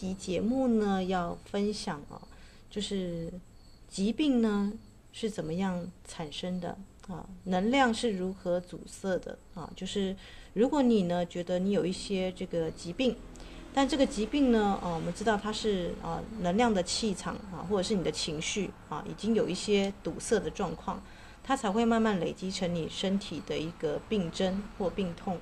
集节目呢，要分享哦，就是疾病呢是怎么样产生的啊？能量是如何阻塞的啊？就是如果你呢觉得你有一些这个疾病，但这个疾病呢，啊，我们知道它是啊能量的气场啊，或者是你的情绪啊，已经有一些堵塞的状况，它才会慢慢累积成你身体的一个病症或病痛。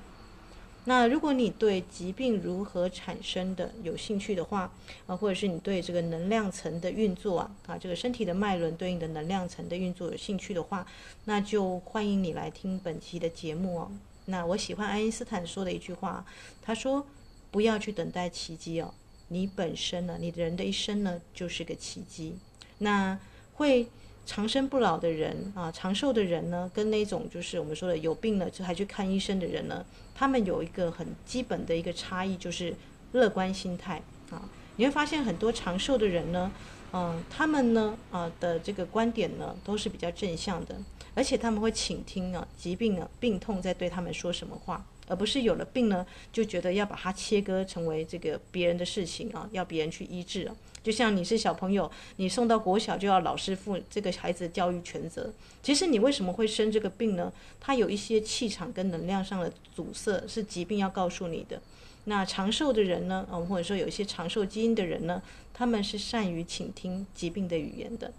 那如果你对疾病如何产生的有兴趣的话，啊，或者是你对这个能量层的运作啊，啊，这个身体的脉轮对应的能量层的运作有兴趣的话，那就欢迎你来听本期的节目哦。那我喜欢爱因斯坦说的一句话，他说：“不要去等待奇迹哦，你本身呢，你的人的一生呢，就是个奇迹。”那会。长生不老的人啊，长寿的人呢，跟那种就是我们说的有病了就还去看医生的人呢，他们有一个很基本的一个差异，就是乐观心态啊。你会发现很多长寿的人呢，嗯、他们呢啊的这个观点呢都是比较正向的，而且他们会倾听啊疾病啊病痛在对他们说什么话，而不是有了病呢就觉得要把它切割成为这个别人的事情啊，要别人去医治啊。就像你是小朋友，你送到国小就要老师负这个孩子的教育全责。其实你为什么会生这个病呢？它有一些气场跟能量上的阻塞，是疾病要告诉你的。那长寿的人呢，嗯，或者说有一些长寿基因的人呢，他们是善于倾听疾病的语言的。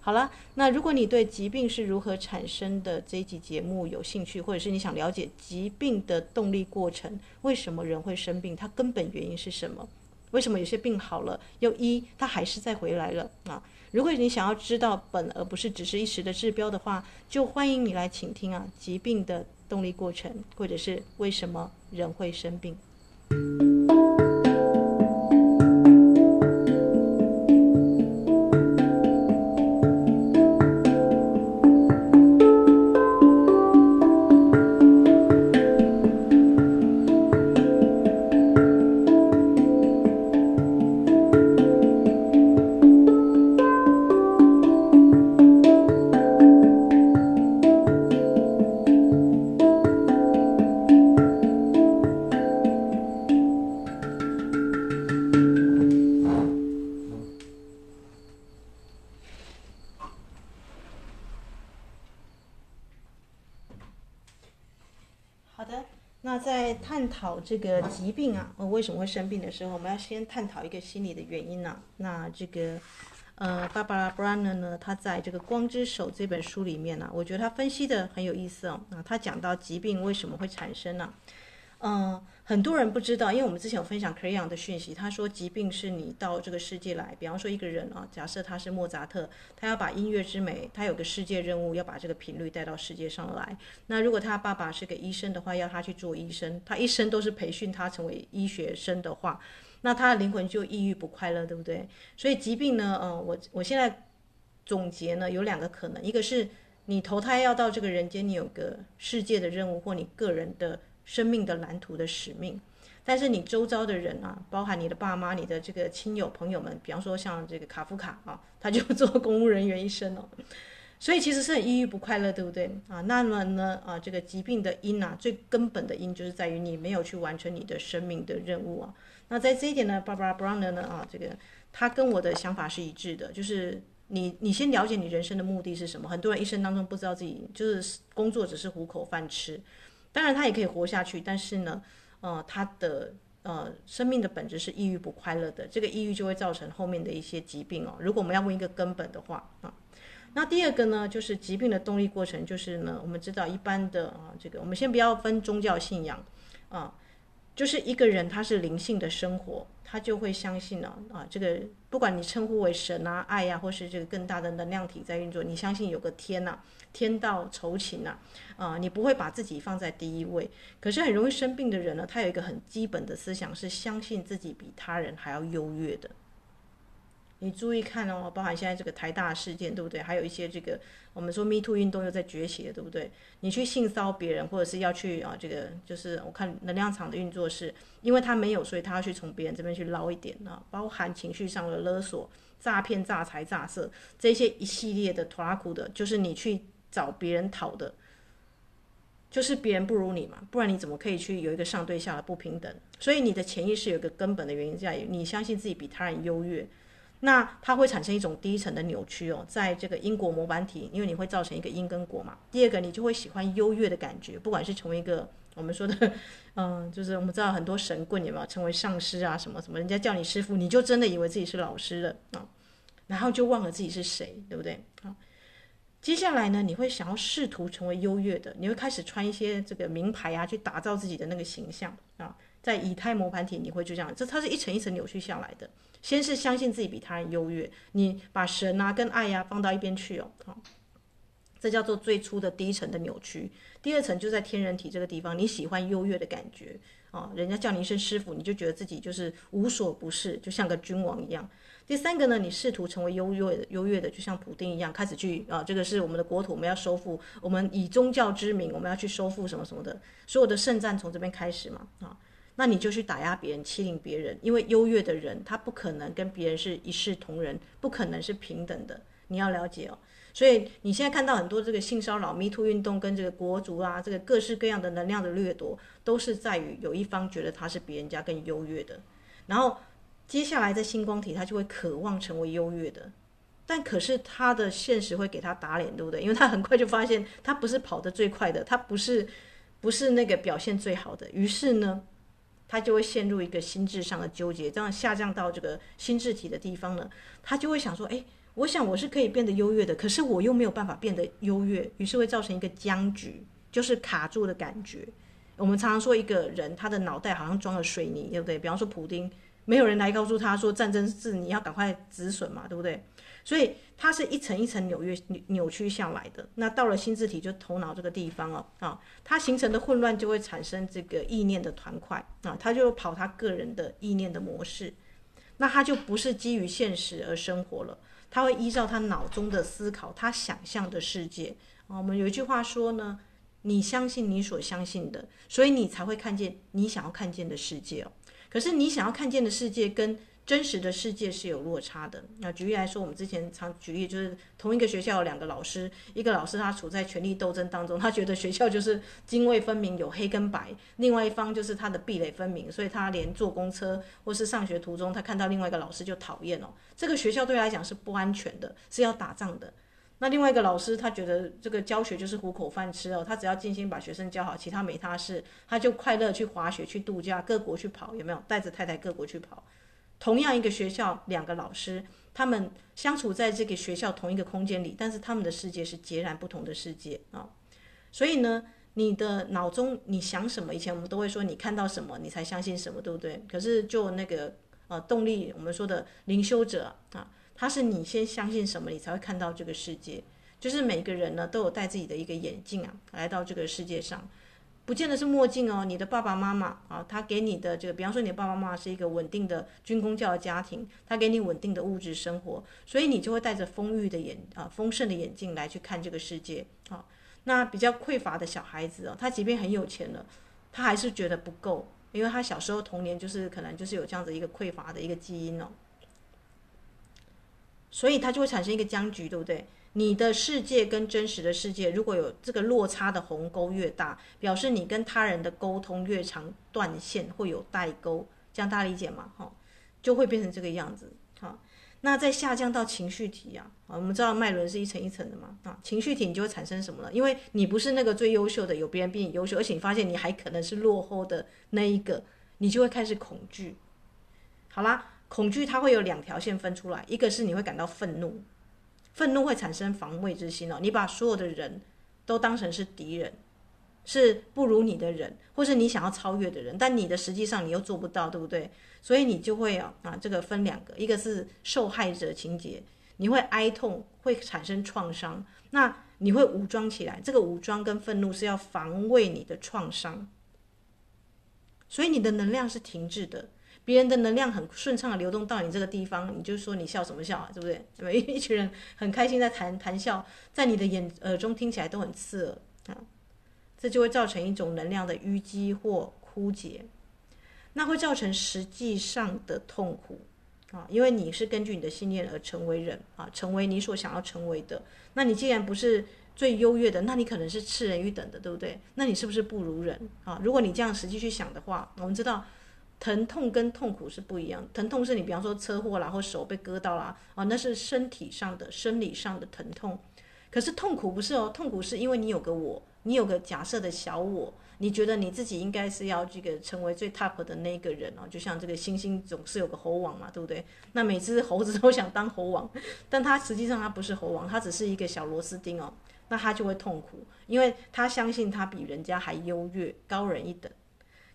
好了，那如果你对疾病是如何产生的这一集节目有兴趣，或者是你想了解疾病的动力过程，为什么人会生病，它根本原因是什么？为什么有些病好了又医，它还是再回来了啊？如果你想要知道本而不是只是一时的治标的话，就欢迎你来倾听啊，疾病的动力过程，或者是为什么人会生病。这个疾病啊，我为什么会生病的时候，我们要先探讨一个心理的原因呢、那这个，呃，芭芭拉·布兰纳呢，他在这个《光之手》这本书里面呢、我觉得他分析的很有意思哦。那，他讲到疾病为什么会产生呢、嗯，很多人不知道，因为我们之前有分享克里昂的讯息，他说疾病是你到这个世界来，比方说一个人啊，假设他是莫扎特，他要把音乐之美，他有个世界任务，要把这个频率带到世界上来。那如果他爸爸是个医生的话，要他去做医生，他一生都是培训他成为医学生的话，那他的灵魂就抑郁不快乐，对不对？所以疾病呢，嗯，我我现在总结呢，有两个可能，一个是你投胎要到这个人间，你有个世界的任务或你个人的。生命的蓝图的使命，但是你周遭的人啊，包含你的爸妈、你的这个亲友朋友们，比方说像这个卡夫卡啊，他就 做公务人员一生哦，所以其实是很抑郁不快乐，对不对啊？那么呢啊，这个疾病的因啊，最根本的因就是在于你没有去完成你的生命的任务啊。那在这一点呢，Barbara Brown 呢啊，这个他跟我的想法是一致的，就是你你先了解你人生的目的是什么。很多人一生当中不知道自己就是工作只是糊口饭吃。当然，他也可以活下去，但是呢，呃，他的呃生命的本质是抑郁不快乐的，这个抑郁就会造成后面的一些疾病哦。如果我们要问一个根本的话啊，那第二个呢，就是疾病的动力过程，就是呢，我们知道一般的啊，这个我们先不要分宗教信仰啊。就是一个人，他是灵性的生活，他就会相信啊啊，这个不管你称呼为神啊、爱呀、或是这个更大的能量体在运作，你相信有个天呐、天道酬勤呐，啊，你不会把自己放在第一位。可是很容易生病的人呢，他有一个很基本的思想，是相信自己比他人还要优越的。你注意看哦，包含现在这个台大事件，对不对？还有一些这个我们说 Me Too 运动又在崛起了，对不对？你去性骚别人，或者是要去啊，这个就是我看能量场的运作是，因为他没有，所以他要去从别人这边去捞一点啊，包含情绪上的勒索、诈骗、诈财、诈色这些一系列的拖拉库的，就是你去找别人讨的。就是别人不如你嘛，不然你怎么可以去有一个上对下的不平等？所以你的潜意识有一个根本的原因在于你相信自己比他人优越，那它会产生一种低层的扭曲哦，在这个因果模板体，因为你会造成一个因跟果嘛。第二个，你就会喜欢优越的感觉，不管是成为一个我们说的，嗯，就是我们知道很多神棍有没有成为上师啊什么什么，人家叫你师傅，你就真的以为自己是老师了啊，然后就忘了自己是谁，对不对啊？接下来呢，你会想要试图成为优越的，你会开始穿一些这个名牌啊，去打造自己的那个形象啊。在以太模盘体，你会就这样，这它是一层一层扭曲下来的。先是相信自己比他人优越，你把神啊跟爱呀、啊、放到一边去哦，好，这叫做最初的第一层的扭曲。第二层就在天人体这个地方，你喜欢优越的感觉啊，人家叫你一声师傅，你就觉得自己就是无所不是，就像个君王一样。第三个呢，你试图成为优越的、优越的，就像普丁一样，开始去啊，这个是我们的国土，我们要收复，我们以宗教之名，我们要去收复什么什么的，所有的圣战从这边开始嘛，啊，那你就去打压别人、欺凌别人，因为优越的人他不可能跟别人是一视同仁，不可能是平等的，你要了解哦。所以你现在看到很多这个性骚扰、Me Too 运动跟这个国足啊，这个各式各样的能量的掠夺，都是在于有一方觉得他是别人家更优越的，然后。接下来在星光体，他就会渴望成为优越的，但可是他的现实会给他打脸，对不对？因为他很快就发现他不是跑得最快的，他不是不是那个表现最好的，于是呢，他就会陷入一个心智上的纠结，这样下降到这个心智体的地方呢，他就会想说：哎，我想我是可以变得优越的，可是我又没有办法变得优越，于是会造成一个僵局，就是卡住的感觉。我们常常说一个人他的脑袋好像装了水泥，对不对？比方说普丁。没有人来告诉他说战争是你要赶快止损嘛，对不对？所以它是一层一层扭曲扭曲下来的。那到了心智体，就头脑这个地方了啊，它形成的混乱就会产生这个意念的团块啊，他就跑他个人的意念的模式，那他就不是基于现实而生活了，他会依照他脑中的思考，他想象的世界啊。我们有一句话说呢，你相信你所相信的，所以你才会看见你想要看见的世界哦。可是你想要看见的世界跟真实的世界是有落差的。那举例来说，我们之前常举例就是同一个学校有两个老师，一个老师他处在权力斗争当中，他觉得学校就是泾渭分明，有黑跟白；另外一方就是他的壁垒分明，所以他连坐公车或是上学途中，他看到另外一个老师就讨厌哦。这个学校对他来讲是不安全的，是要打仗的。那另外一个老师，他觉得这个教学就是糊口饭吃哦，他只要尽心把学生教好，其他没他事，他就快乐去滑雪、去度假、各国去跑，有没有？带着太太各国去跑。同样一个学校，两个老师，他们相处在这个学校同一个空间里，但是他们的世界是截然不同的世界啊。所以呢，你的脑中你想什么？以前我们都会说，你看到什么，你才相信什么，对不对？可是就那个呃动力，我们说的灵修者啊。他是你先相信什么，你才会看到这个世界。就是每个人呢，都有戴自己的一个眼镜啊，来到这个世界上，不见得是墨镜哦。你的爸爸妈妈啊，他给你的这个，比方说你的爸爸妈妈是一个稳定的军工教的家庭，他给你稳定的物质生活，所以你就会带着丰裕的眼啊，丰盛的眼镜来去看这个世界啊。那比较匮乏的小孩子哦，他即便很有钱了，他还是觉得不够，因为他小时候童年就是可能就是有这样子一个匮乏的一个基因哦。所以它就会产生一个僵局，对不对？你的世界跟真实的世界如果有这个落差的鸿沟越大，表示你跟他人的沟通越长断线，会有代沟，这样大家理解吗？哈，就会变成这个样子。好，那再下降到情绪体啊，啊，我们知道脉轮是一层一层的嘛，啊，情绪体你就会产生什么了？因为你不是那个最优秀的，有别人比你优秀，而且你发现你还可能是落后的那一个，你就会开始恐惧。好啦。恐惧它会有两条线分出来，一个是你会感到愤怒，愤怒会产生防卫之心哦，你把所有的人都当成是敌人，是不如你的人，或是你想要超越的人，但你的实际上你又做不到，对不对？所以你就会啊啊，这个分两个，一个是受害者情节，你会哀痛，会产生创伤，那你会武装起来，这个武装跟愤怒是要防卫你的创伤，所以你的能量是停滞的。别人的能量很顺畅的流动到你这个地方，你就说你笑什么笑啊，对不对？对吧？一群人很开心在谈谈笑，在你的眼耳中听起来都很刺耳啊，这就会造成一种能量的淤积或枯竭，那会造成实际上的痛苦啊，因为你是根据你的信念而成为人啊，成为你所想要成为的。那你既然不是最优越的，那你可能是次人一等的，对不对？那你是不是不如人啊？如果你这样实际去想的话，我们知道疼痛跟痛苦是不一样。疼痛是你比方说车祸啦，或手被割到啦，啊，那是身体上的、生理上的疼痛。可是痛苦不是哦，痛苦是因为你有个我，你有个假设的小我。你觉得你自己应该是要这个成为最 top 的那个人哦，就像这个猩猩总是有个猴王嘛，对不对？那每只猴子都想当猴王，但他实际上他不是猴王，他只是一个小螺丝钉哦，那他就会痛苦，因为他相信他比人家还优越，高人一等。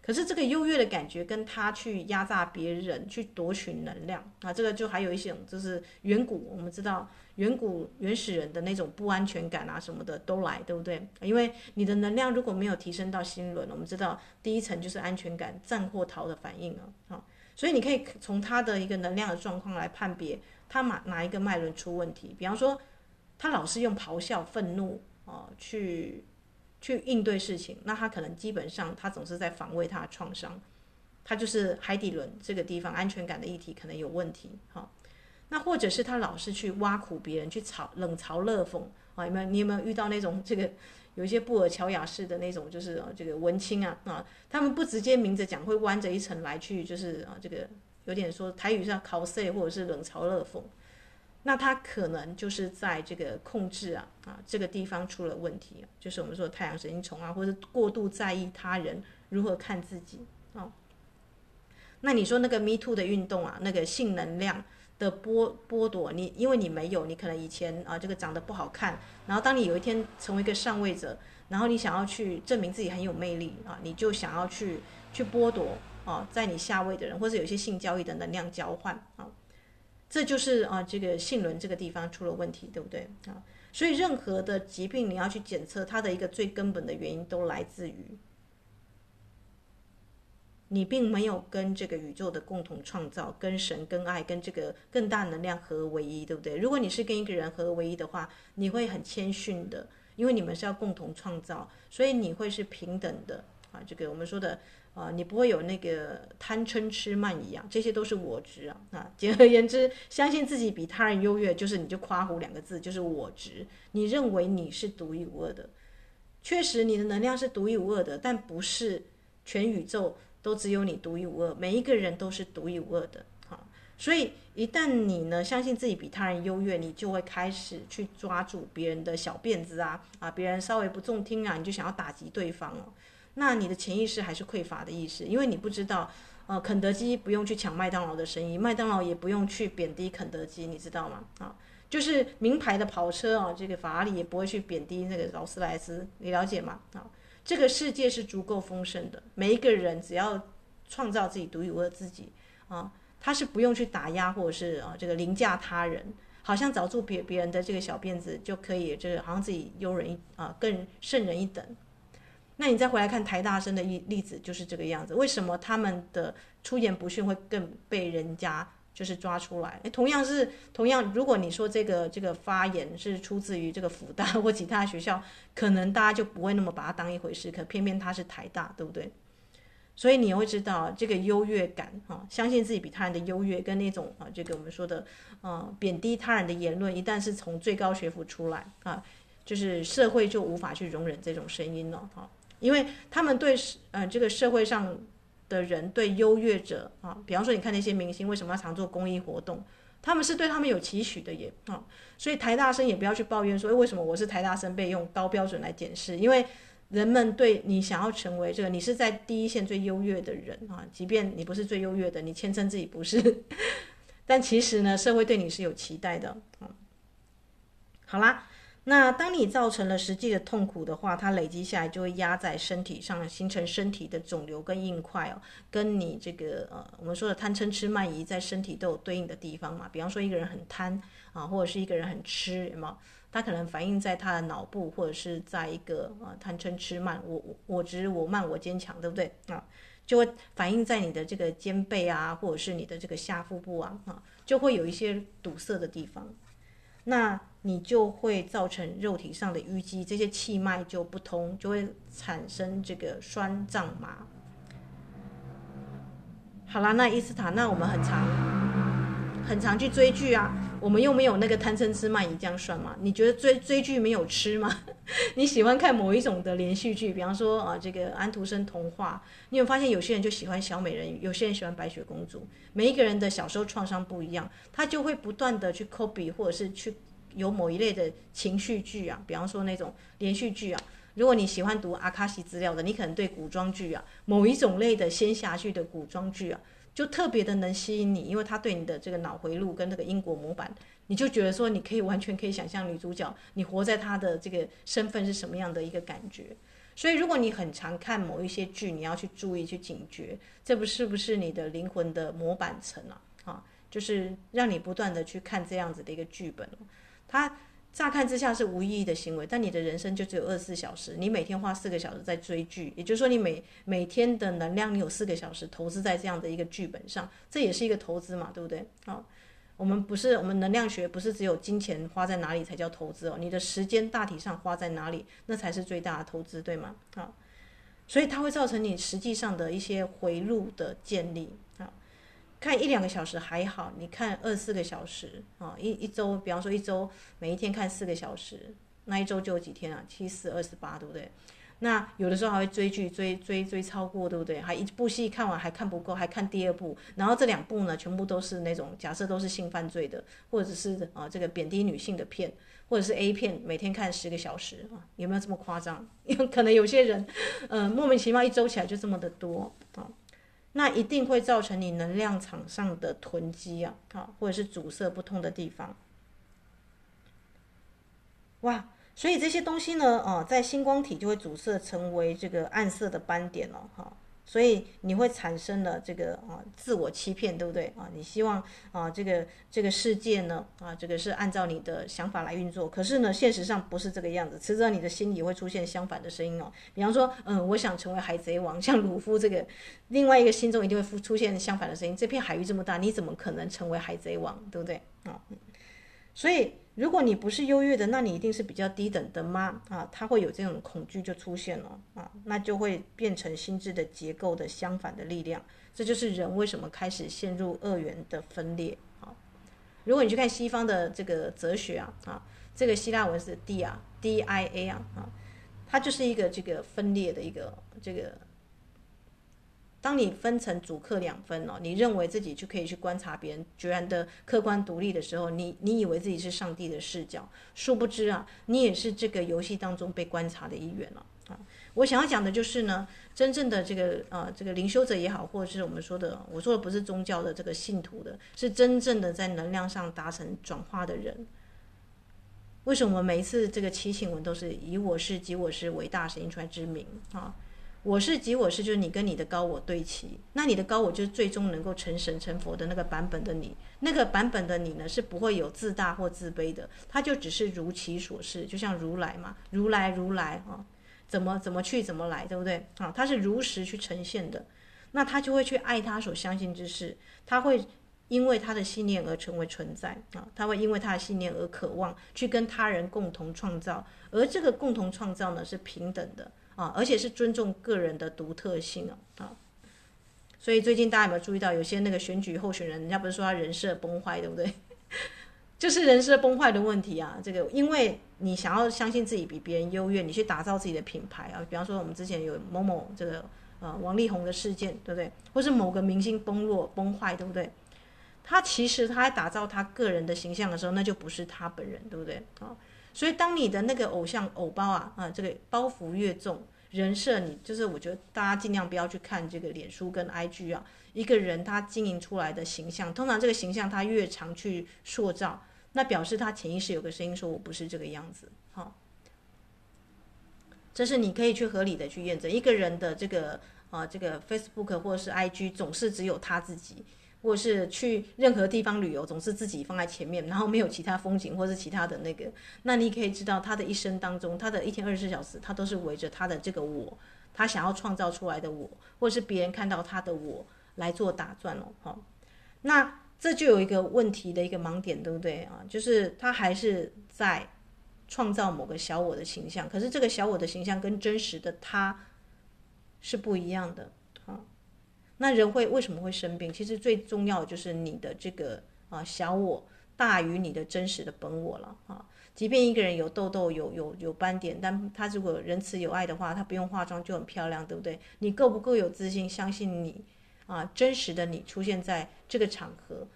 可是这个优越的感觉，跟他去压榨别人，去夺取能量啊，这个就还有一种，就是远古我们知道远古原始人的那种不安全感啊什么的都来，对不对？因为你的能量如果没有提升到心轮，我们知道第一层就是安全感，战或逃的反应啊，所以你可以从他的一个能量的状况来判别他哪哪一个脉轮出问题。比方说，他老是用咆哮、愤怒啊去。去应对事情，那他可能基本上他总是在防卫他的创伤，他就是海底轮这个地方安全感的议题可能有问题，哈。那或者是他老是去挖苦别人，去嘲冷嘲热讽啊？有没有？你有没有遇到那种这个有一些布尔乔亚式的那种，就是这个文青啊啊？他们不直接明着讲，会弯着一层来去，就是啊这个有点说台语上考 C 或者是冷嘲热讽。那他可能就是在这个控制啊啊这个地方出了问题，就是我们说太阳神经丛啊，或者过度在意他人如何看自己啊。那你说那个 Me Too 的运动啊，那个性能量的剥剥夺你，因为你没有，你可能以前啊这个长得不好看，然后当你有一天成为一个上位者，然后你想要去证明自己很有魅力啊，你就想要去去剥夺啊在你下位的人，或者有一些性交易的能量交换啊。这就是啊，这个性轮这个地方出了问题，对不对啊？所以任何的疾病，你要去检测它的一个最根本的原因，都来自于你并没有跟这个宇宙的共同创造、跟神、跟爱、跟这个更大能量合而为一，对不对？如果你是跟一个人合而为一的话，你会很谦逊的，因为你们是要共同创造，所以你会是平等的啊。这个我们说的。啊，你不会有那个贪嗔痴慢疑啊，这些都是我执啊。啊，简而言之，相信自己比他人优越，就是你就夸胡两个字，就是我执。你认为你是独一无二的，确实你的能量是独一无二的，但不是全宇宙都只有你独一无二，每一个人都是独一无二的。啊，所以一旦你呢相信自己比他人优越，你就会开始去抓住别人的小辫子啊，啊，别人稍微不中听啊，你就想要打击对方哦。那你的潜意识还是匮乏的意识，因为你不知道，呃，肯德基不用去抢麦当劳的生意，麦当劳也不用去贬低肯德基，你知道吗？啊，就是名牌的跑车啊，这个法拉利也不会去贬低那个劳斯莱斯，你了解吗？啊，这个世界是足够丰盛的，每一个人只要创造自己独一无二自己啊，他是不用去打压或者是啊这个凌驾他人，好像找住别别人的这个小辫子就可以，就是好像自己优人一啊更胜人一等。那你再回来看台大生的例例子，就是这个样子。为什么他们的出言不逊会更被人家就是抓出来？诶，同样是同样，如果你说这个这个发言是出自于这个福大或其他学校，可能大家就不会那么把它当一回事。可偏偏他是台大，对不对？所以你会知道这个优越感啊，相信自己比他人的优越，跟那种啊，这个我们说的啊贬低他人的言论，一旦是从最高学府出来啊，就是社会就无法去容忍这种声音了啊。因为他们对呃这个社会上的人对优越者啊，比方说你看那些明星为什么要常做公益活动，他们是对他们有期许的也啊，所以台大生也不要去抱怨说，诶，为什么我是台大生被用高标准来检视？因为人们对你想要成为这个，你是在第一线最优越的人啊，即便你不是最优越的，你谦称自己不是，但其实呢，社会对你是有期待的啊。好啦。那当你造成了实际的痛苦的话，它累积下来就会压在身体上，形成身体的肿瘤跟硬块哦。跟你这个呃，我们说的贪嗔痴慢疑在身体都有对应的地方嘛。比方说一个人很贪啊，或者是一个人很痴，有没有？他可能反映在他的脑部，或者是在一个啊贪嗔痴慢，我我我执我慢我坚强，对不对啊？就会反映在你的这个肩背啊，或者是你的这个下腹部啊啊，就会有一些堵塞的地方。那你就会造成肉体上的淤积，这些气脉就不通，就会产生这个酸胀麻。好啦，那伊斯塔，那我们很长很常去追剧啊，我们又没有那个贪嗔痴慢疑，这样算吗？你觉得追追剧没有吃吗？你喜欢看某一种的连续剧，比方说啊，这个安徒生童话，你有发现有些人就喜欢小美人鱼，有些人喜欢白雪公主，每一个人的小时候创伤不一样，他就会不断的去 copy 或者是去有某一类的情绪剧啊，比方说那种连续剧啊。如果你喜欢读阿卡西资料的，你可能对古装剧啊，某一种类的仙侠剧的古装剧啊，就特别的能吸引你，因为它对你的这个脑回路跟这个因果模板，你就觉得说你可以完全可以想象女主角，你活在她的这个身份是什么样的一个感觉。所以如果你很常看某一些剧，你要去注意去警觉，这不是不是你的灵魂的模板层啊？啊，就是让你不断的去看这样子的一个剧本，它。乍看之下是无意义的行为，但你的人生就只有二十四小时，你每天花四个小时在追剧，也就是说你每每天的能量你有四个小时投资在这样的一个剧本上，这也是一个投资嘛，对不对？好，我们不是我们能量学不是只有金钱花在哪里才叫投资哦，你的时间大体上花在哪里，那才是最大的投资，对吗？好，所以它会造成你实际上的一些回路的建立。看一两个小时还好，你看二四个小时啊，一一周，比方说一周每一天看四个小时，那一周就有几天啊？七四二十八，对不对？那有的时候还会追剧，追追追超过，对不对？还一部戏看完还看不够，还看第二部，然后这两部呢，全部都是那种假设都是性犯罪的，或者是啊这个贬低女性的片，或者是 A 片，每天看十个小时啊，有没有这么夸张？因 为可能有些人，呃，莫名其妙一周起来就这么的多啊。那一定会造成你能量场上的囤积啊，啊，或者是阻塞不通的地方。哇，所以这些东西呢，啊，在星光体就会阻塞成为这个暗色的斑点了，哈。所以你会产生了这个啊自我欺骗，对不对啊？你希望啊这个这个世界呢啊这个是按照你的想法来运作，可是呢现实上不是这个样子，迟早你的心里会出现相反的声音哦。比方说，嗯，我想成为海贼王，像鲁夫这个，另外一个心中一定会出现相反的声音。这片海域这么大，你怎么可能成为海贼王，对不对啊？所以。如果你不是优越的，那你一定是比较低等的吗？啊，他会有这种恐惧就出现了啊，那就会变成心智的结构的相反的力量。这就是人为什么开始陷入二元的分裂啊。如果你去看西方的这个哲学啊啊，这个希腊文是 dia，D I A 啊啊，它就是一个这个分裂的一个这个。当你分成主客两分哦，你认为自己就可以去观察别人，居然的客观独立的时候，你你以为自己是上帝的视角，殊不知啊，你也是这个游戏当中被观察的一员了啊。我想要讲的就是呢，真正的这个呃这个灵修者也好，或者是我们说的，我说的不是宗教的这个信徒的，是真正的在能量上达成转化的人。为什么每一次这个祈请文都是以我是即我是伟大神印出来之名啊？我是即我是，就是你跟你的高我对齐，那你的高我就是最终能够成神成佛的那个版本的你，那个版本的你呢是不会有自大或自卑的，他就只是如其所是，就像如来嘛，如来如来啊，怎么怎么去怎么来，对不对啊？他是如实去呈现的，那他就会去爱他所相信之事，他会因为他的信念而成为存在啊，他会因为他的信念而渴望去跟他人共同创造，而这个共同创造呢是平等的。啊，而且是尊重个人的独特性啊啊，所以最近大家有没有注意到，有些那个选举候选人，人家不是说他人设崩坏，对不对？就是人设崩坏的问题啊。这个，因为你想要相信自己比别人优越，你去打造自己的品牌啊。比方说，我们之前有某某这个呃王力宏的事件，对不对？或是某个明星崩落崩坏，对不对？他其实他在打造他个人的形象的时候，那就不是他本人，对不对？啊。所以，当你的那个偶像偶包啊啊，这个包袱越重，人设你就是，我觉得大家尽量不要去看这个脸书跟 IG 啊。一个人他经营出来的形象，通常这个形象他越常去塑造，那表示他潜意识有个声音说：“我不是这个样子。”哈，这是你可以去合理的去验证一个人的这个啊，这个 Facebook 或者是 IG 总是只有他自己。或是去任何地方旅游，总是自己放在前面，然后没有其他风景，或是其他的那个，那你可以知道他的一生当中，他的一天二十四小时，他都是围着他的这个我，他想要创造出来的我，或是别人看到他的我来做打转哦。好，那这就有一个问题的一个盲点，对不对啊？就是他还是在创造某个小我的形象，可是这个小我的形象跟真实的他是不一样的。那人会为什么会生病？其实最重要的就是你的这个啊小我大于你的真实的本我了啊。即便一个人有痘痘、有有有斑点，但他如果仁慈有爱的话，他不用化妆就很漂亮，对不对？你够不够有自信，相信你啊，真实的你出现在这个场合，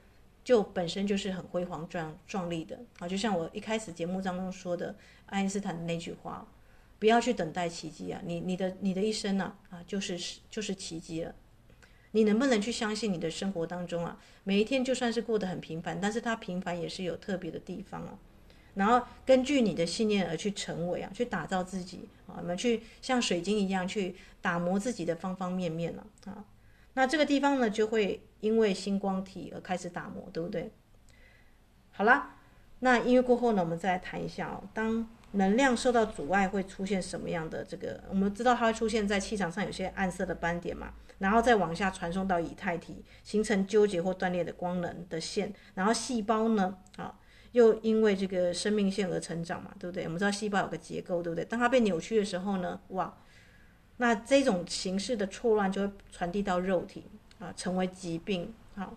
就本身就是很辉煌壮壮丽的啊。就像我一开始节目当中说的，爱因斯坦的那句话：不要去等待奇迹啊，你你的你的一生呢啊，啊，就是就是奇迹了。你能不能去相信你的生活当中啊，每一天就算是过得很平凡，但是它平凡也是有特别的地方啊。然后根据你的信念而去成为啊，去打造自己啊，我们去像水晶一样去打磨自己的方方面面了啊。那这个地方呢，就会因为星光体而开始打磨，对不对？好啦，那音乐过后呢，我们再来谈一下哦。当能量受到阻碍，会出现什么样的这个？我们知道它会出现在气场上有些暗色的斑点嘛，然后再往下传送到以太体，形成纠结或断裂的光能的线，然后细胞呢，啊。又因为这个生命线而成长嘛，对不对？我们知道细胞有个结构，对不对？当它被扭曲的时候呢，哇，那这种形式的错乱就会传递到肉体啊，成为疾病。好，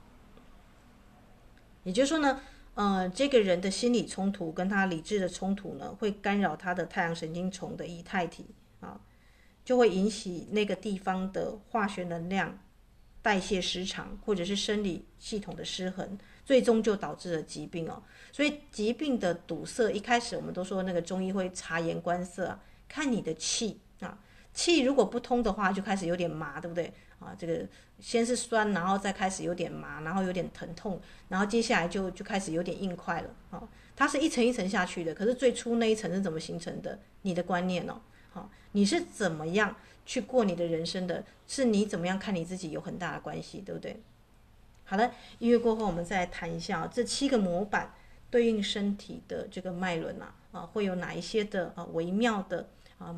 也就是说呢，呃，这个人的心理冲突跟他理智的冲突呢，会干扰他的太阳神经丛的以太体啊，就会引起那个地方的化学能量代谢失常，或者是生理系统的失衡。最终就导致了疾病哦，所以疾病的堵塞，一开始我们都说那个中医会察言观色啊，看你的气啊，气如果不通的话，就开始有点麻，对不对啊？这个先是酸，然后再开始有点麻，然后有点疼痛，然后接下来就就开始有点硬块了啊。它是一层一层下去的，可是最初那一层是怎么形成的？你的观念哦，你是怎么样去过你的人生的？是你怎么样看你自己有很大的关系，对不对？好的，音乐过后，我们再谈一下，这七个模板对应身体的这个脉轮啊，啊，会有哪一些的啊微妙的啊，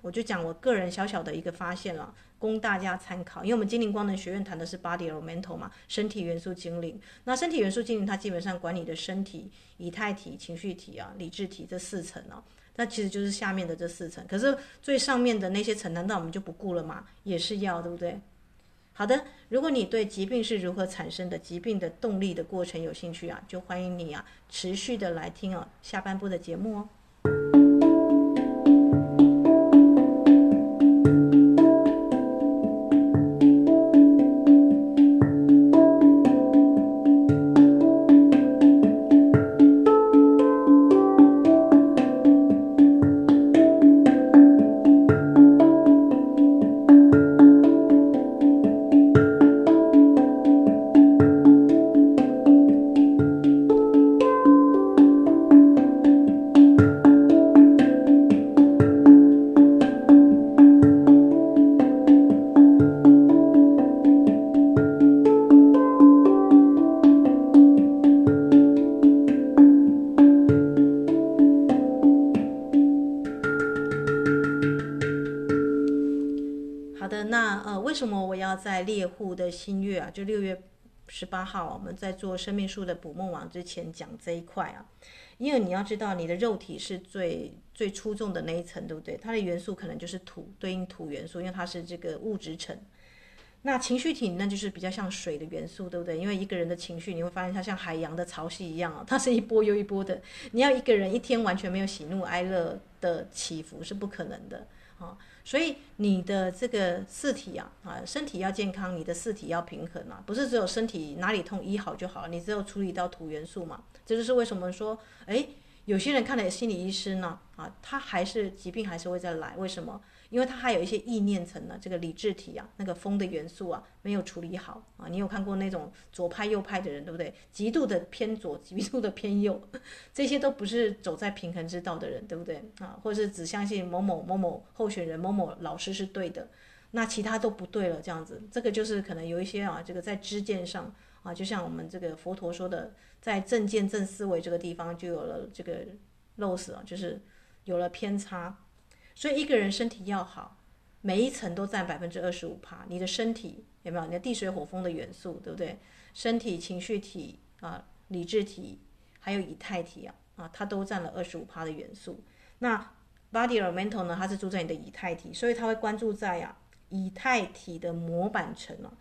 我就讲我个人小小的一个发现了，供大家参考。因为我们精灵光能学院谈的是 body elemental 嘛，身体元素精灵。那身体元素精灵它基本上管理的身体、以太体、情绪体啊、理智体这四层啊，那其实就是下面的这四层。可是最上面的那些层，难道我们就不顾了吗？也是要，对不对？好的，如果你对疾病是如何产生的、疾病的动力的过程有兴趣啊，就欢迎你啊，持续的来听哦，下半部的节目哦。的新月啊，就六月十八号，我们在做生命树的捕梦网之前讲这一块啊，因为你要知道，你的肉体是最最出众的那一层，对不对？它的元素可能就是土，对应土元素，因为它是这个物质层。那情绪体那就是比较像水的元素，对不对？因为一个人的情绪，你会发现它像海洋的潮汐一样啊，它是一波又一波的。你要一个人一天完全没有喜怒哀乐的起伏是不可能的啊。所以你的这个四体啊，啊，身体要健康，你的四体要平衡啊，不是只有身体哪里痛医好就好，你只有处理到土元素嘛。这就是为什么说，哎，有些人看了心理医师呢，啊，他还是疾病还是会再来，为什么？因为它还有一些意念层呢，这个理智体啊，那个风的元素啊，没有处理好啊。你有看过那种左派右派的人，对不对？极度的偏左，极度的偏右，这些都不是走在平衡之道的人，对不对啊？或者是只相信某某某某候选人、某某老师是对的，那其他都不对了，这样子，这个就是可能有一些啊，这个在知见上啊，就像我们这个佛陀说的，在正见正思维这个地方就有了这个漏死啊，就是有了偏差。所以一个人身体要好，每一层都占百分之二十五趴。你的身体有没有？你的地水火风的元素，对不对？身体、情绪体啊、理智体，还有以太体啊啊，它都占了二十五趴的元素。那 body elemental 呢？它是住在你的以太体，所以它会关注在啊以太体的模板层啊。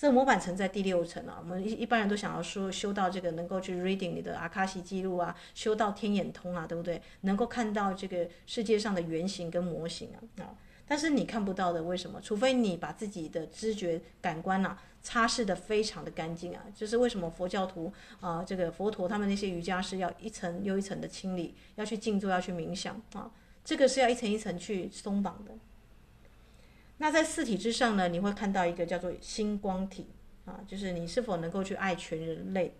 这模板层在第六层啊，我们一一般人都想要说修到这个能够去 reading 你的阿卡西记录啊，修到天眼通啊，对不对？能够看到这个世界上的原型跟模型啊啊，但是你看不到的，为什么？除非你把自己的知觉感官啊擦拭得非常的干净啊，就是为什么佛教徒啊，这个佛陀他们那些瑜伽师要一层又一层的清理，要去静坐，要去冥想啊，这个是要一层一层去松绑的。那在四体之上呢，你会看到一个叫做星光体啊，就是你是否能够去爱全人类？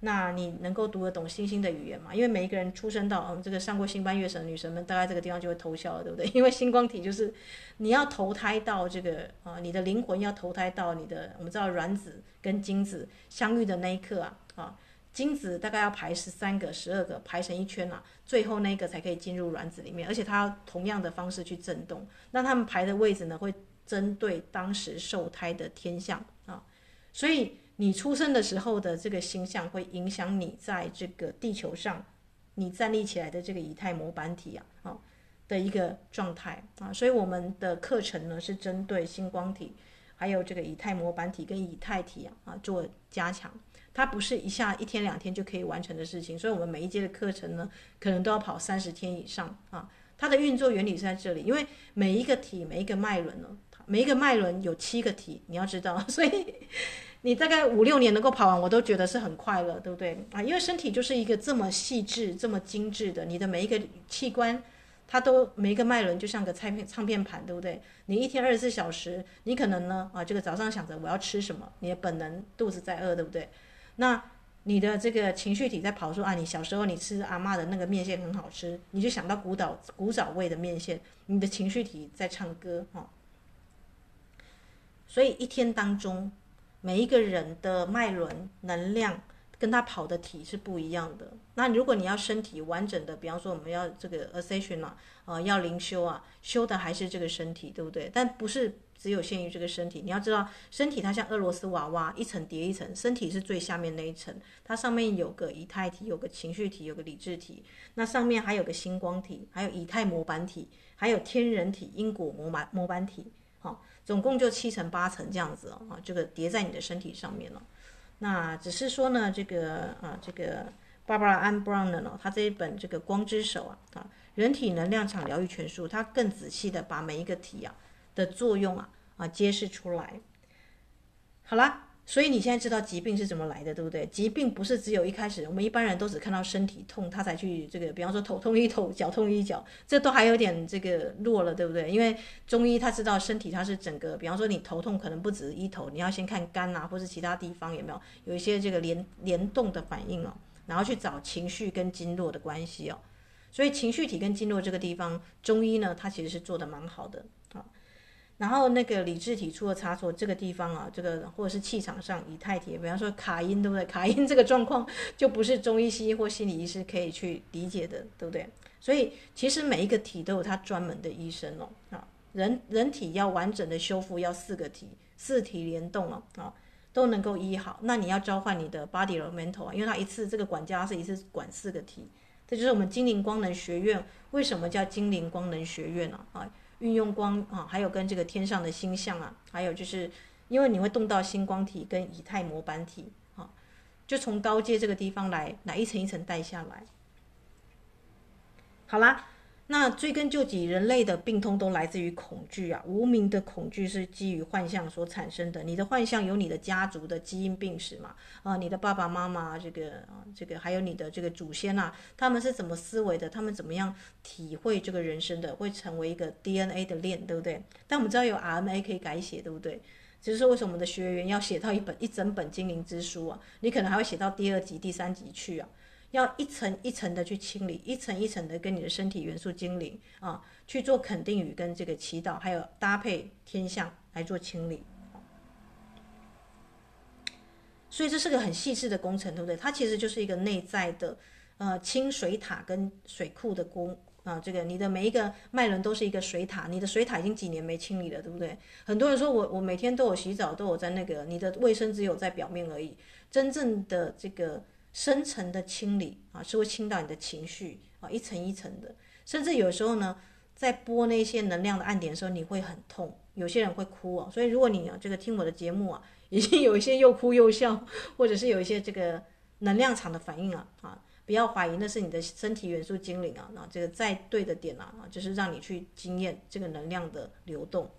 那你能够读得懂星星的语言吗？因为每一个人出生到嗯，这个上过星班月神的女神们，大概这个地方就会偷笑了，对不对？因为星光体就是你要投胎到这个啊，你的灵魂要投胎到你的，我们知道卵子跟精子相遇的那一刻啊啊。精子大概要排十三个、十二个排成一圈啊，最后那个才可以进入卵子里面，而且它同样的方式去震动。那他们排的位置呢，会针对当时受胎的天象啊，所以你出生的时候的这个星象会影响你在这个地球上你站立起来的这个以太模板体啊啊的一个状态啊。所以我们的课程呢是针对星光体，还有这个以太模板体跟以太体啊啊做加强。它不是一下一天两天就可以完成的事情，所以我们每一节的课程呢，可能都要跑三十天以上啊。它的运作原理是在这里，因为每一个体、每一个脉轮呢，每一个脉轮有七个体，你要知道，所以你大概五六年能够跑完，我都觉得是很快乐，对不对啊？因为身体就是一个这么细致、这么精致的，你的每一个器官，它都每一个脉轮就像个唱片唱片盘，对不对？你一天二十四小时，你可能呢啊，这个早上想着我要吃什么，你的本能肚子在饿，对不对？那你的这个情绪体在跑说啊，你小时候你吃阿嬷的那个面线很好吃，你就想到古早古早味的面线，你的情绪体在唱歌哈。所以一天当中，每一个人的脉轮能量跟他跑的体是不一样的。那如果你要身体完整的，比方说我们要这个 ascension 啊，呃，要灵修啊，修的还是这个身体，对不对？但不是。只有限于这个身体，你要知道，身体它像俄罗斯娃娃，一层叠一层，身体是最下面那一层，它上面有个以太体，有个情绪体，有个理智体，那上面还有个星光体，还有以太模板体，还有天人体、因果模板模板体，好，总共就七层八层这样子哦，这个叠在你的身体上面了。那只是说呢，这个啊，这个 Barbara Ann Brown 呢，他这一本这个光之手啊啊，人体能量场疗愈全书，它更仔细的把每一个体啊。的作用啊啊揭示出来，好啦，所以你现在知道疾病是怎么来的，对不对？疾病不是只有一开始，我们一般人都只看到身体痛，他才去这个，比方说头痛医头，脚痛医脚，这都还有点这个弱了，对不对？因为中医他知道身体它是整个，比方说你头痛可能不止一头，你要先看肝啊，或是其他地方有没有有一些这个联联动的反应哦，然后去找情绪跟经络的关系哦，所以情绪体跟经络这个地方，中医呢它其实是做得蛮好的。然后那个理智体出了差错，这个地方啊，这个或者是气场上以太体，比方说卡阴，对不对？卡阴这个状况就不是中医、西医或心理医师可以去理解的，对不对？所以其实每一个体都有它专门的医生哦。啊，人人体要完整的修复，要四个体，四体联动哦，啊，都能够医好。那你要召唤你的 body or mental 啊，因为它一次这个管家是一次管四个体，这就是我们精灵光能学院为什么叫精灵光能学院呢？啊。运用光啊，还有跟这个天上的星象啊，还有就是因为你会动到星光体跟以太模板体啊，就从高阶这个地方来，来一层一层带下来。好啦。那追根究底，人类的病痛都来自于恐惧啊！无名的恐惧是基于幻象所产生的。你的幻象有你的家族的基因病史嘛？啊，你的爸爸妈妈这个啊，这个还有你的这个祖先啊，他们是怎么思维的？他们怎么样体会这个人生的？会成为一个 DNA 的链，对不对？但我们知道有 RNA 可以改写，对不对？只是说为什么我们的学员要写到一本一整本精灵之书啊？你可能还会写到第二集、第三集去啊？要一层一层的去清理，一层一层的跟你的身体元素精灵啊去做肯定语跟这个祈祷，还有搭配天象来做清理。所以这是个很细致的工程，对不对？它其实就是一个内在的呃清水塔跟水库的工啊。这个你的每一个脉轮都是一个水塔，你的水塔已经几年没清理了，对不对？很多人说我我每天都有洗澡，都有在那个，你的卫生只有在表面而已，真正的这个。深层的清理啊，是会清到你的情绪啊，一层一层的，甚至有时候呢，在播那些能量的暗点的时候，你会很痛，有些人会哭哦。所以如果你啊这个听我的节目啊，已经有一些又哭又笑，或者是有一些这个能量场的反应啊啊，不要怀疑那是你的身体元素精灵啊，那这个在对的点啊啊，就是让你去经验这个能量的流动。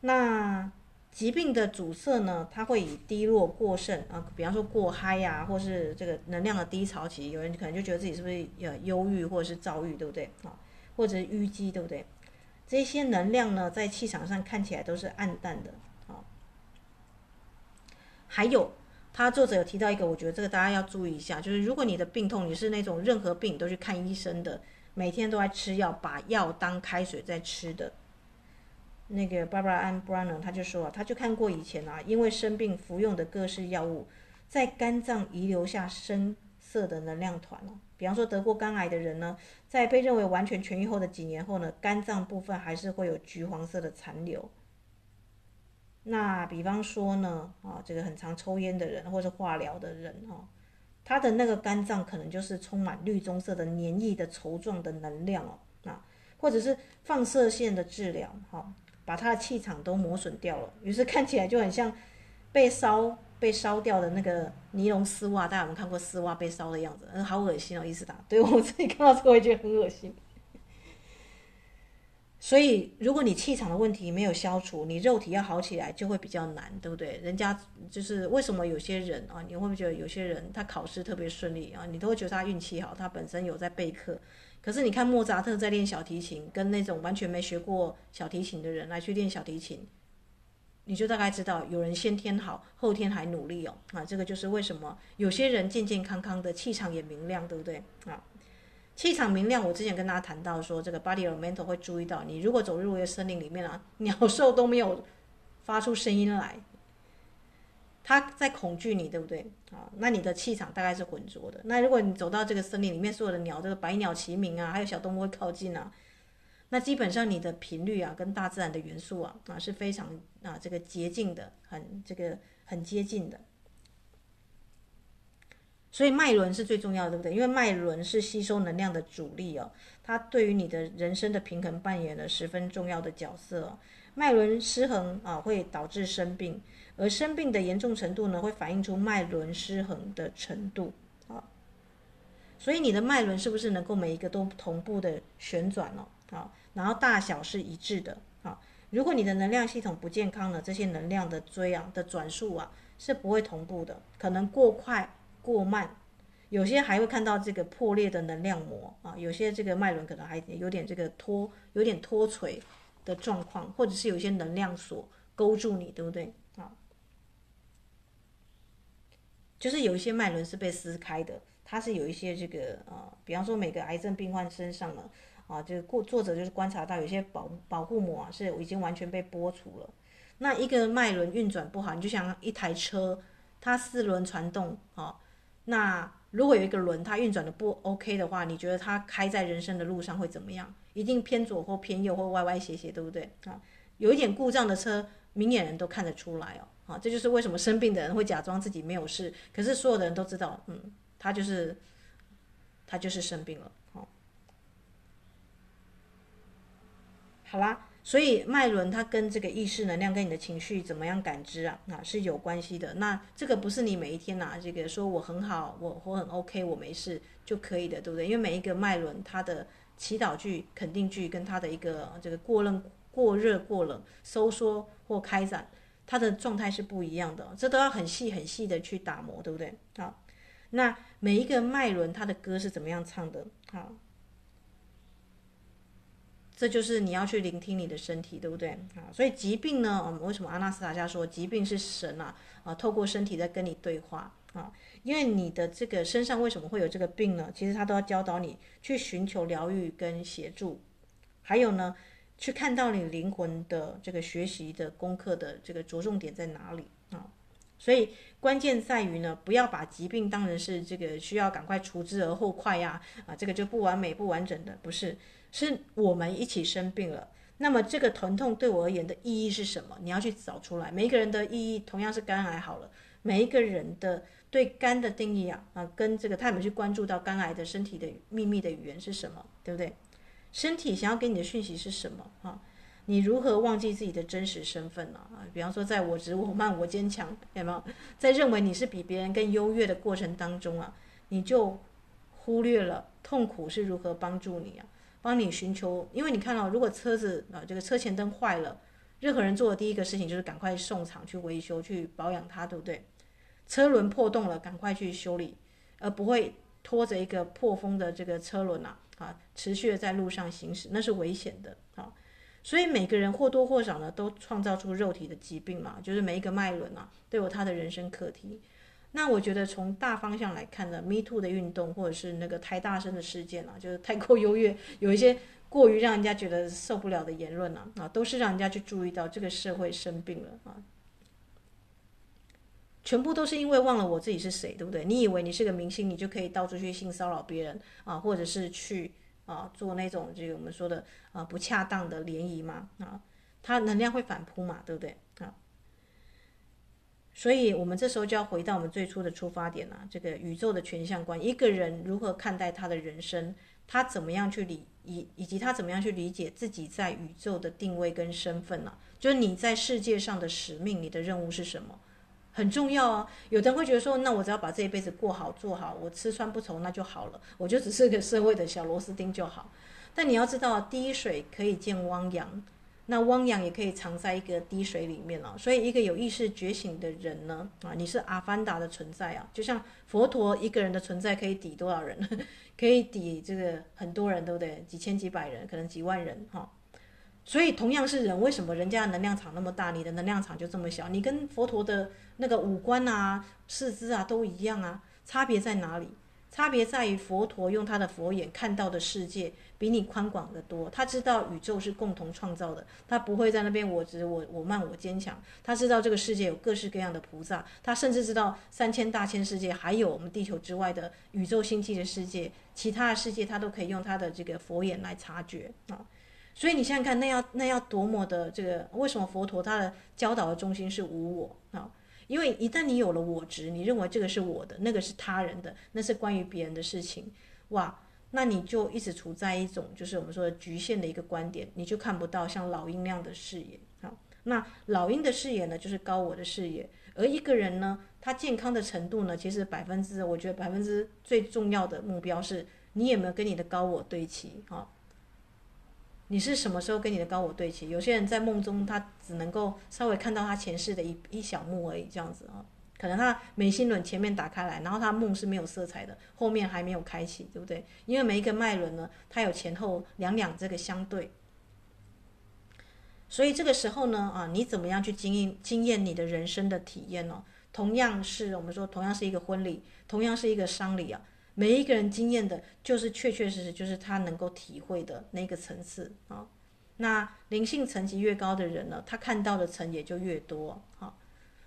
那疾病的阻塞呢，它会以低落、过剩啊，比方说过嗨呀、或是这个能量的低潮期，有人可能就觉得自己是不是呃忧郁或者是躁郁，对不对啊？或者是淤积，对不对？这些能量呢，在气场上看起来都是暗淡的啊。还有，他作者有提到一个，我觉得这个大家要注意一下，就是如果你的病痛，你是那种任何病都去看医生的，每天都在吃药，把药当开水在吃的。那个 Barbara Ann Branner 他就说啊，他就看过以前啊，因为生病服用的各式药物，在肝脏遗留下深色的能量团哦。比方说得过肝癌的人呢，在被认为完全痊愈后的几年后呢，肝脏部分还是会有橘黄色的残留。那比方说呢，啊，这个很常抽烟的人或者化疗的人哈，他的那个肝脏可能就是充满绿棕色的黏液的稠状的能量哦，啊，或者是放射线的治疗哈。把他的气场都磨损掉了，于是看起来就很像被烧、被烧掉的那个尼龙丝袜。大家有没有看过丝袜被烧的样子？嗯，好恶心哦，伊斯达。对，我自己看到这个，我也觉得很恶心。所以，如果你气场的问题没有消除，你肉体要好起来就会比较难，对不对？人家就是为什么有些人啊，你会不会觉得有些人他考试特别顺利啊？你都会觉得他运气好，他本身有在备课。可是你看莫扎特在练小提琴，跟那种完全没学过小提琴的人来去练小提琴，你就大概知道有人先天好，后天还努力哦。啊，这个就是为什么有些人健健康康的气场也明亮，对不对？啊，气场明亮，我之前跟大家谈到说，这个 body elemental 会注意到，你如果走入一个森林里面啊，鸟兽都没有发出声音来。他在恐惧你，对不对？啊，那你的气场大概是浑浊的。那如果你走到这个森林里面，所有的鸟，这个百鸟齐鸣啊，还有小动物会靠近啊，那基本上你的频率啊，跟大自然的元素啊，啊是非常啊这个洁净的，很这个很接近的。所以脉轮是最重要的，对不对？因为脉轮是吸收能量的主力哦，它对于你的人生的平衡扮演了十分重要的角色哦。脉轮失衡啊，会导致生病。而生病的严重程度呢，会反映出脉轮失衡的程度啊。所以你的脉轮是不是能够每一个都同步的旋转了啊？然后大小是一致的啊。如果你的能量系统不健康呢，这些能量的追啊的转速啊是不会同步的，可能过快过慢，有些还会看到这个破裂的能量膜啊，有些这个脉轮可能还有点这个脱有点脱垂的状况，或者是有些能量锁勾住你，对不对？就是有一些脉轮是被撕开的，它是有一些这个呃，比方说每个癌症病患身上呢，啊，就是过作者就是观察到有些保保护膜啊是已经完全被剥除了。那一个脉轮运转不好，你就像一台车，它四轮传动啊，那如果有一个轮它运转的不 OK 的话，你觉得它开在人生的路上会怎么样？一定偏左或偏右或歪歪斜斜，对不对啊？有一点故障的车，明眼人都看得出来哦。这就是为什么生病的人会假装自己没有事，可是所有的人都知道，嗯，他就是他就是生病了。好，好啦，所以脉轮它跟这个意识能量跟你的情绪怎么样感知啊，啊是有关系的。那这个不是你每一天拿这个说我很好，我我很 OK，我没事就可以的，对不对？因为每一个脉轮它的祈祷句、肯定句跟它的一个这个过冷、过热、过冷、收缩或开展。它的状态是不一样的，这都要很细很细的去打磨，对不对？好，那每一个脉轮它的歌是怎么样唱的？好，这就是你要去聆听你的身体，对不对？啊，所以疾病呢，我们为什么阿纳斯塔加说疾病是神啊？啊，透过身体在跟你对话啊，因为你的这个身上为什么会有这个病呢？其实他都要教导你去寻求疗愈跟协助，还有呢。去看到你灵魂的这个学习的功课的这个着重点在哪里啊？所以关键在于呢，不要把疾病当成是这个需要赶快除之而后快呀啊，这个就不完美不完整的，不是，是我们一起生病了。那么这个疼痛对我而言的意义是什么？你要去找出来。每一个人的意义同样是肝癌好了，每一个人的对肝的定义啊啊，跟这个他有没有去关注到肝癌的身体的秘密的语言是什么，对不对？身体想要给你的讯息是什么啊？你如何忘记自己的真实身份呢？啊，比方说，在我执我慢我坚强，有没有？在认为你是比别人更优越的过程当中啊，你就忽略了痛苦是如何帮助你啊，帮你寻求。因为你看到，如果车子啊，这个车前灯坏了，任何人做的第一个事情就是赶快送厂去维修、去保养它，对不对？车轮破洞了，赶快去修理，而不会拖着一个破风的这个车轮啊啊，持续的在路上行驶，那是危险的啊。所以每个人或多或少呢，都创造出肉体的疾病嘛，就是每一个脉轮啊，都有他的人生课题。那我觉得从大方向来看呢，Me Too 的运动，或者是那个太大声的事件啊，就是太过优越，有一些过于让人家觉得受不了的言论啊，啊，都是让人家去注意到这个社会生病了啊。全部都是因为忘了我自己是谁，对不对？你以为你是个明星，你就可以到处去性骚扰别人啊，或者是去。啊，做那种这个我们说的啊不恰当的联谊嘛，啊，它能量会反扑嘛，对不对啊？所以，我们这时候就要回到我们最初的出发点啊，这个宇宙的全相观，一个人如何看待他的人生，他怎么样去理以以及他怎么样去理解自己在宇宙的定位跟身份呢？就是你在世界上的使命，你的任务是什么？很重要啊！有的人会觉得说，那我只要把这一辈子过好做好，我吃穿不愁那就好了，我就只是个社会的小螺丝钉就好。但你要知道，滴水可以见汪洋，那汪洋也可以藏在一个滴水里面哦。所以，一个有意识觉醒的人呢，啊，你是阿凡达的存在啊，就像佛陀一个人的存在可以抵多少人？可以抵这个很多人，对不对？几千几百人，可能几万人，哈。所以同样是人，为什么人家的能量场那么大，你的能量场就这么小？你跟佛陀的那个五官啊、四肢啊都一样啊，差别在哪里？差别在于佛陀用他的佛眼看到的世界比你宽广得多。他知道宇宙是共同创造的，他不会在那边我执我我慢我坚强。他知道这个世界有各式各样的菩萨，他甚至知道三千大千世界还有我们地球之外的宇宙星际的世界，其他的世界他都可以用他的这个佛眼来察觉啊。所以你想想看，那要那要多么的这个？为什么佛陀他的教导的中心是无我啊？因为一旦你有了我执，你认为这个是我的，那个是他人的，那是关于别人的事情，哇，那你就一直处在一种就是我们说的局限的一个观点，你就看不到像老鹰那样的视野啊。那老鹰的视野呢，就是高我的视野。而一个人呢，他健康的程度呢，其实百分之，我觉得百分之最重要的目标是你有没有跟你的高我对齐啊？你是什么时候跟你的高我对齐？有些人在梦中，他只能够稍微看到他前世的一一小幕而已，这样子啊，可能他眉心轮前面打开来，然后他梦是没有色彩的，后面还没有开启，对不对？因为每一个脉轮呢，它有前后两两这个相对，所以这个时候呢，啊，你怎么样去经验经验你的人生的体验呢？同样是我们说，同样是一个婚礼，同样是一个丧礼啊。每一个人经验的，就是确确实实就是他能够体会的那个层次啊。那灵性层级越高的人呢，他看到的层也就越多啊。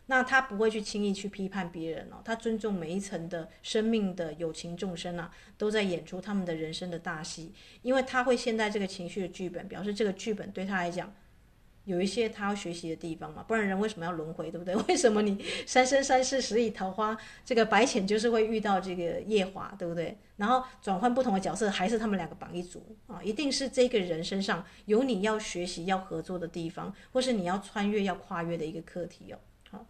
那他不会去轻易去批判别人哦，他尊重每一层的生命的有情众生啊，都在演出他们的人生的大戏，因为他会现在这个情绪的剧本，表示这个剧本对他来讲。有一些他要学习的地方嘛，不然人为什么要轮回，对不对？为什么你三生三世十里桃花，这个白浅就是会遇到这个夜华，对不对？然后转换不同的角色，还是他们两个绑一组啊？一定是这个人身上有你要学习、要合作的地方，或是你要穿越、要跨越的一个课题哦。好，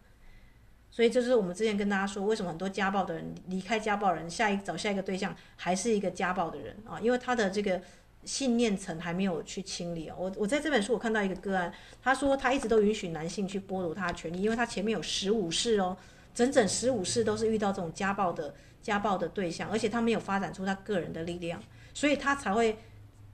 所以这是我们之前跟大家说，为什么很多家暴的人离开家暴人，下一找下一个对象还是一个家暴的人啊？因为他的这个。信念层还没有去清理哦。我我在这本书我看到一个个案，他说他一直都允许男性去剥夺他的权利，因为他前面有十五世哦，整整十五世都是遇到这种家暴的家暴的对象，而且他没有发展出他个人的力量，所以他才会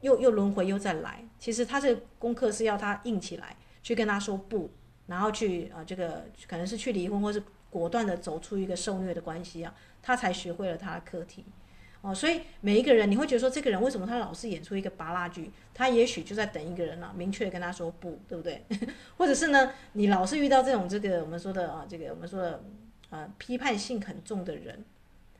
又又轮回又再来。其实他这个功课是要他硬起来，去跟他说不，然后去啊、这个可能是去离婚，或是果断的走出一个受虐的关系啊，他才学会了他的课题。哦，所以每一个人，你会觉得说，这个人为什么他老是演出一个芭乐剧？他也许就在等一个人啊，明确跟他说不，对不对？或者是呢，你老是遇到这种这个我们说的啊，这个我们说的啊，批判性很重的人，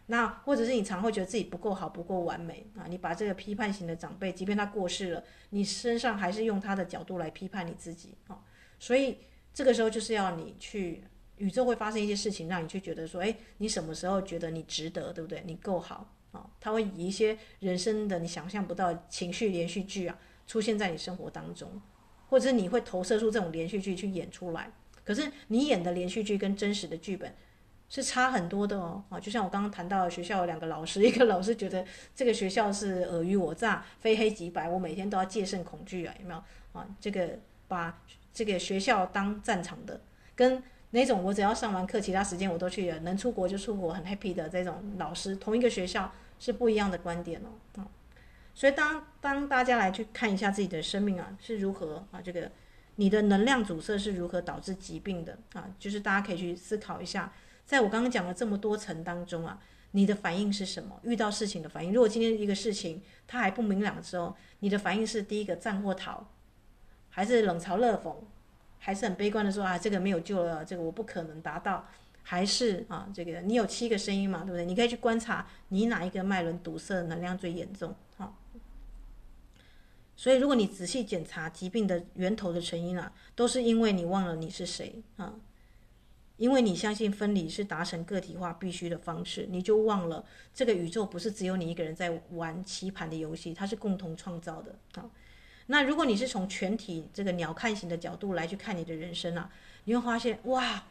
那或者是你常会觉得自己不够好、不够完美啊，你把这个批判型的长辈，即便他过世了，你身上还是用他的角度来批判你自己啊。所以这个时候就是要你去，宇宙会发生一些事情，让你去觉得说，哎，你什么时候觉得你值得，对不对？你够好。啊，它会以一些人生的你想象不到情绪连续剧啊出现在你生活当中，或者是你会投射出这种连续剧去演出来。可是你演的连续剧跟真实的剧本是差很多的哦，啊，就像我刚刚谈到学校有两个老师，一个老师觉得这个学校是尔虞我诈、非黑即白，我每天都要戒慎恐惧啊，有没有啊？这个把这个学校当战场的，跟那种我只要上完课，其他时间我都去了，能出国就出国，很 happy 的这种老师，同一个学校是不一样的观点哦，啊，所以当当大家来去看一下自己的生命啊是如何啊这个。你的能量阻塞是如何导致疾病的啊？就是大家可以去思考一下，在我刚刚讲了这么多层当中啊，你的反应是什么？遇到事情的反应，如果今天一个事情它还不明朗的时候，你的反应是第一个战或逃，还是冷嘲热讽，还是很悲观的说啊，这个没有救了，这个我不可能达到，还是啊，这个你有七个声音嘛，对不对？你可以去观察你哪一个脉轮堵塞的能量最严重，好。所以，如果你仔细检查疾病的源头的成因啊，都是因为你忘了你是谁啊，因为你相信分离是达成个体化必须的方式，你就忘了这个宇宙不是只有你一个人在玩棋盘的游戏，它是共同创造的啊。那如果你是从全体这个鸟瞰型的角度来去看你的人生啊，你会发现哇，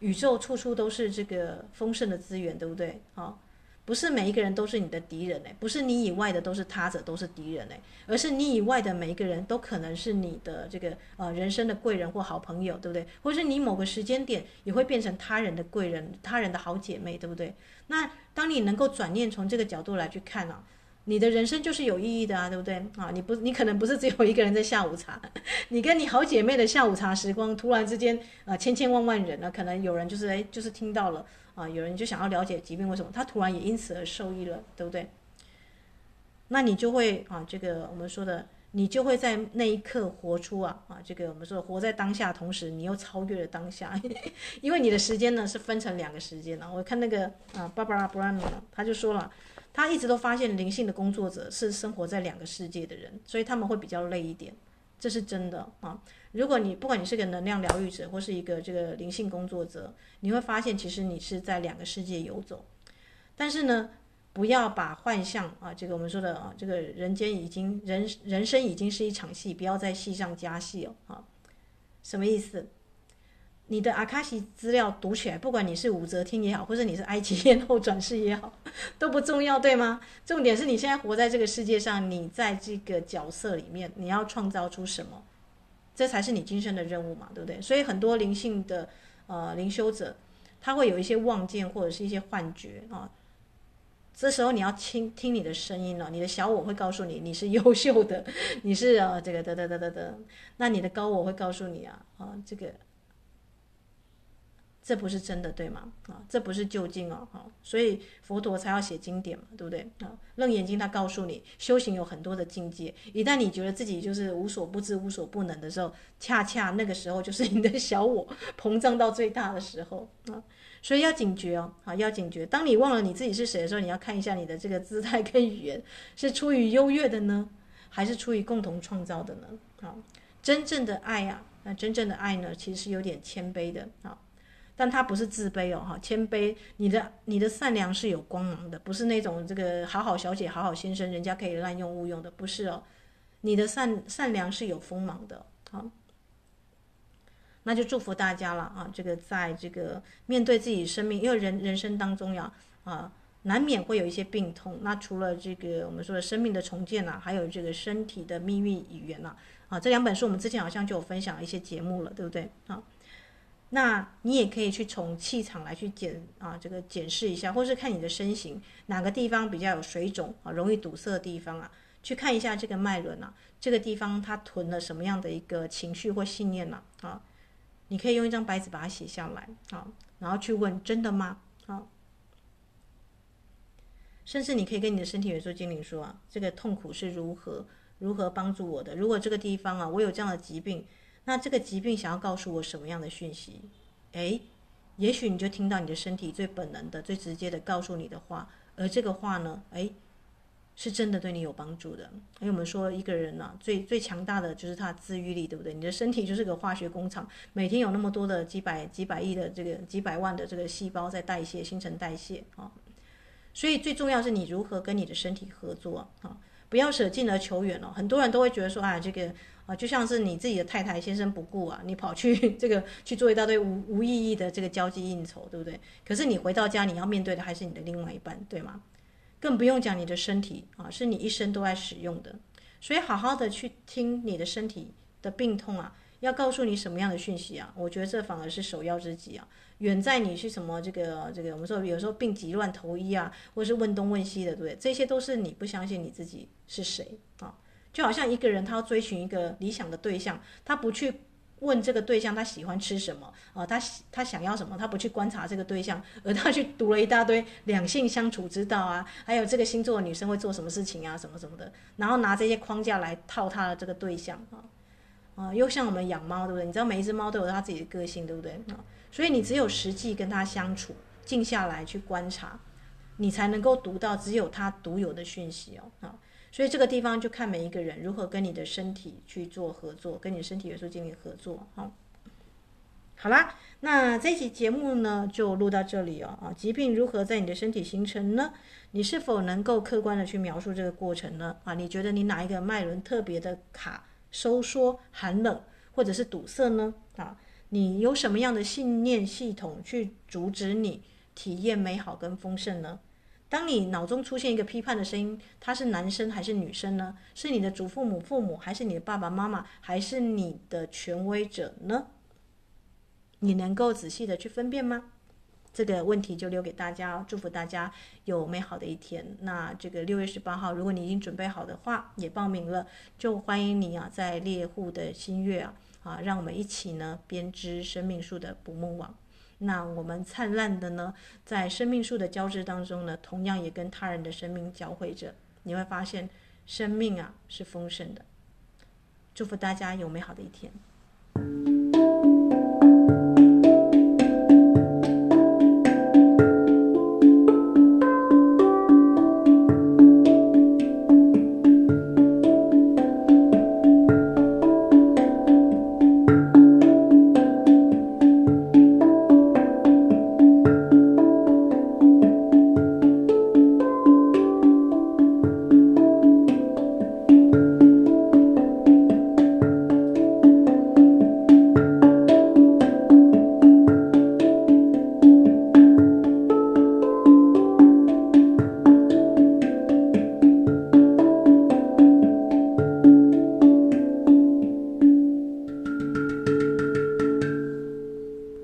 宇宙处处都是这个丰盛的资源，对不对？啊。不是每一个人都是你的敌人哎，不是你以外的都是他者，都是敌人哎，而是你以外的每一个人都可能是你的这个呃人生的贵人或好朋友，对不对？或是你某个时间点也会变成他人的贵人、他人的好姐妹，对不对？那当你能够转念从这个角度来去看啊。你的人生就是有意义的啊，对不对啊？你不，你可能不是只有一个人在下午茶，你跟你好姐妹的下午茶时光，突然之间啊，千千万万人呢，可能有人就是哎，就是听到了啊，有人就想要了解疾病为什么，他突然也因此而受益了，对不对？那你就会啊，这个我们说的，你就会在那一刻活出啊啊，这个我们说活在当下，同时你又超越了当下，因为你的时间呢是分成两个时间呢。我看那个啊，Barbara b r a n 他就说了。他一直都发现灵性的工作者是生活在两个世界的人，所以他们会比较累一点，这是真的啊。如果你不管你是个能量疗愈者或是一个这个灵性工作者，你会发现其实你是在两个世界游走。但是呢，不要把幻象啊，这个我们说的啊，这个人间已经人人生已经是一场戏，不要在戏上加戏哦啊。什么意思？你的阿卡西资料读起来，不管你是武则天也好，或者你是埃及艳后转世也好，都不重要，对吗？重点是你现在活在这个世界上，你在这个角色里面，你要创造出什么，这才是你今生的任务嘛，对不对？所以很多灵性的呃灵修者，他会有一些望见或者是一些幻觉啊，这时候你要听听你的声音了，你的小我会告诉你你是优秀的，你是啊这个得得得得得，那你的高我会告诉你啊啊这个。这不是真的，对吗？啊，这不是究竟哦，哈，所以佛陀才要写经典嘛，对不对？啊，楞严经他告诉你，修行有很多的境界，一旦你觉得自己就是无所不知、无所不能的时候，恰恰那个时候就是你的小我膨胀到最大的时候啊，所以要警觉哦，啊，要警觉。当你忘了你自己是谁的时候，你要看一下你的这个姿态跟语言是出于优越的呢，还是出于共同创造的呢？啊，真正的爱啊，那真正的爱呢，其实是有点谦卑的啊。但他不是自卑哦，哈，谦卑。你的你的善良是有光芒的，不是那种这个好好小姐、好好先生，人家可以滥用误用的，不是哦。你的善善良是有锋芒的，好。那就祝福大家了啊！这个在这个面对自己生命，因为人人生当中呀，啊，难免会有一些病痛。那除了这个我们说的生命的重建呐，还有这个身体的秘密语言呐，啊，这两本书我们之前好像就有分享一些节目了，对不对？啊。那你也可以去从气场来去检啊，这个检视一下，或是看你的身形哪个地方比较有水肿啊，容易堵塞的地方啊，去看一下这个脉轮啊，这个地方它囤了什么样的一个情绪或信念呢？啊，你可以用一张白纸把它写下来啊，然后去问真的吗？啊，甚至你可以跟你的身体元素精灵说啊，这个痛苦是如何如何帮助我的？如果这个地方啊，我有这样的疾病。那这个疾病想要告诉我什么样的讯息？诶，也许你就听到你的身体最本能的、最直接的告诉你的话，而这个话呢，诶，是真的对你有帮助的。因为我们说一个人呢、最最强大的就是他自愈力，对不对？你的身体就是个化学工厂，每天有那么多的几百几百亿的这个几百万的这个细胞在代谢、新陈代谢啊。所以最重要是你如何跟你的身体合作啊，不要舍近而求远哦。很多人都会觉得说，啊，这个啊，就像是你自己的太太先生不顾啊，你跑去这个去做一大堆无无意义的这个交际应酬，对不对？可是你回到家，你要面对的还是你的另外一半，对吗？更不用讲你的身体啊，是你一生都在使用的，所以好好的去听你的身体的病痛啊，要告诉你什么样的讯息啊？我觉得这反而是首要之急啊，远在你去什么这个这个，我们说有时候病急乱投医啊，或是问东问西的，对不对？这些都是你不相信你自己是谁啊？就好像一个人他要追寻一个理想的对象，他不去。问这个对象他喜欢吃什么啊？他他想要什么？他不去观察这个对象，而他去读了一大堆两性相处之道啊，还有这个星座的女生会做什么事情啊，什么什么的，然后拿这些框架来套他的这个对象啊啊！又像我们养猫，对不对？你知道每一只猫都有它自己的个性，对不对啊？所以你只有实际跟它相处，静下来去观察，你才能够读到只有它独有的讯息哦啊！所以这个地方就看每一个人如何跟你的身体去做合作，跟你的身体元素进行合作。好，好啦，那这期节目呢就录到这里哦。啊，疾病如何在你的身体形成呢？你是否能够客观的去描述这个过程呢？啊，你觉得你哪一个脉轮特别的卡、收缩、寒冷，或者是堵塞呢？啊，你有什么样的信念系统去阻止你体验美好跟丰盛呢？当你脑中出现一个批判的声音，他是男生还是女生呢？是你的祖父母、父母，还是你的爸爸妈妈，还是你的权威者呢？你能够仔细的去分辨吗？这个问题就留给大家，祝福大家有美好的一天。那这个六月十八号，如果你已经准备好的话，也报名了，就欢迎你啊，在猎户的新月啊，啊，让我们一起呢编织生命树的捕梦网。那我们灿烂的呢，在生命树的交织当中呢，同样也跟他人的生命交汇着。你会发现，生命啊是丰盛的。祝福大家有美好的一天。